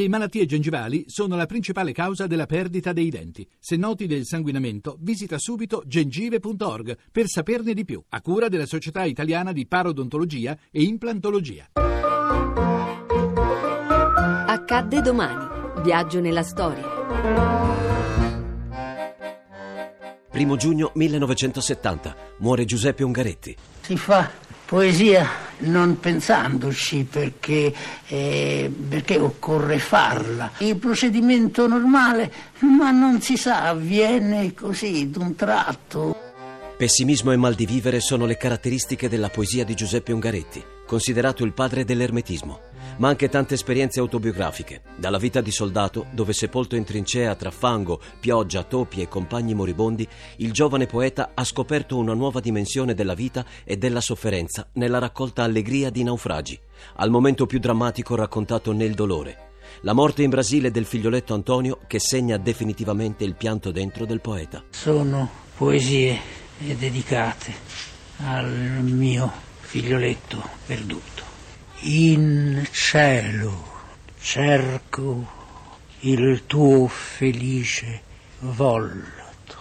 Le malattie gengivali sono la principale causa della perdita dei denti. Se noti del sanguinamento, visita subito gengive.org per saperne di più, a cura della Società Italiana di Parodontologia e Implantologia. Accadde domani. Viaggio nella storia. Primo giugno 1970. Muore Giuseppe Ungaretti. Si fa poesia non pensandoci perché, eh, perché, occorre farla. Il procedimento normale, ma non si sa, avviene così d'un tratto. Pessimismo e mal di vivere sono le caratteristiche della poesia di Giuseppe Ungaretti, considerato il padre dell'ermetismo ma anche tante esperienze autobiografiche, dalla vita di soldato, dove sepolto in trincea tra fango, pioggia, topi e compagni moribondi, il giovane poeta ha scoperto una nuova dimensione della vita e della sofferenza nella raccolta Allegria di naufragi, al momento più drammatico raccontato nel dolore. La morte in Brasile del figlioletto Antonio che segna definitivamente il pianto dentro del poeta. Sono poesie dedicate al mio figlioletto perduto in cielo cerco il tuo felice volto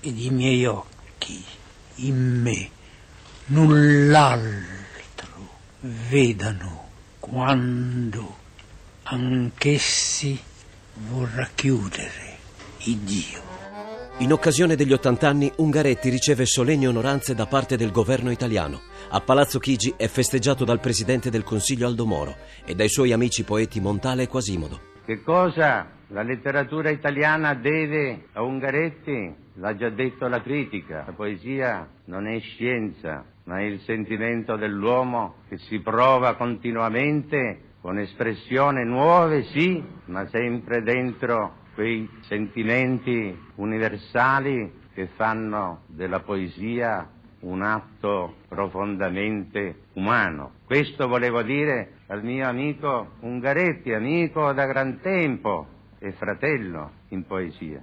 ed i miei occhi in me null'altro vedano quando anch'essi vorrà chiudere il Dio. In occasione degli 80 anni, Ungaretti riceve solenni onoranze da parte del governo italiano. A Palazzo Chigi è festeggiato dal presidente del Consiglio Aldo Moro e dai suoi amici poeti Montale e Quasimodo. Che cosa la letteratura italiana deve a Ungaretti? L'ha già detto la critica. La poesia non è scienza, ma è il sentimento dell'uomo che si prova continuamente con espressioni nuove, sì, ma sempre dentro quei sentimenti universali che fanno della poesia un atto profondamente umano. Questo volevo dire al mio amico Ungaretti, amico da gran tempo e fratello in poesia.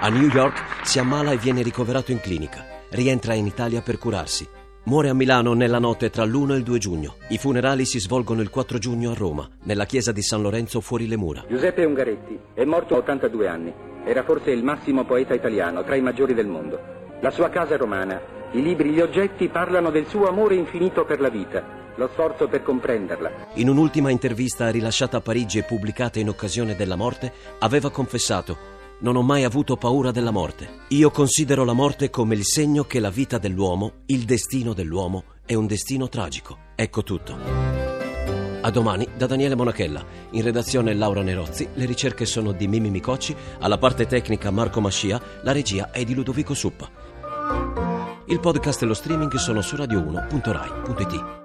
A New York si ammala e viene ricoverato in clinica. Rientra in Italia per curarsi. Muore a Milano nella notte tra l'1 e il 2 giugno. I funerali si svolgono il 4 giugno a Roma, nella chiesa di San Lorenzo fuori le mura. Giuseppe Ungaretti è morto a 82 anni. Era forse il massimo poeta italiano, tra i maggiori del mondo. La sua casa è romana. I libri, gli oggetti parlano del suo amore infinito per la vita, lo sforzo per comprenderla. In un'ultima intervista rilasciata a Parigi e pubblicata in occasione della morte, aveva confessato non ho mai avuto paura della morte. Io considero la morte come il segno che la vita dell'uomo, il destino dell'uomo, è un destino tragico. Ecco tutto. A domani da Daniele Monachella. In redazione Laura Nerozzi, le ricerche sono di Mimi Micocci, alla parte tecnica Marco Mascia, la regia è di Ludovico Suppa. Il podcast e lo streaming sono su radio1.rai.it.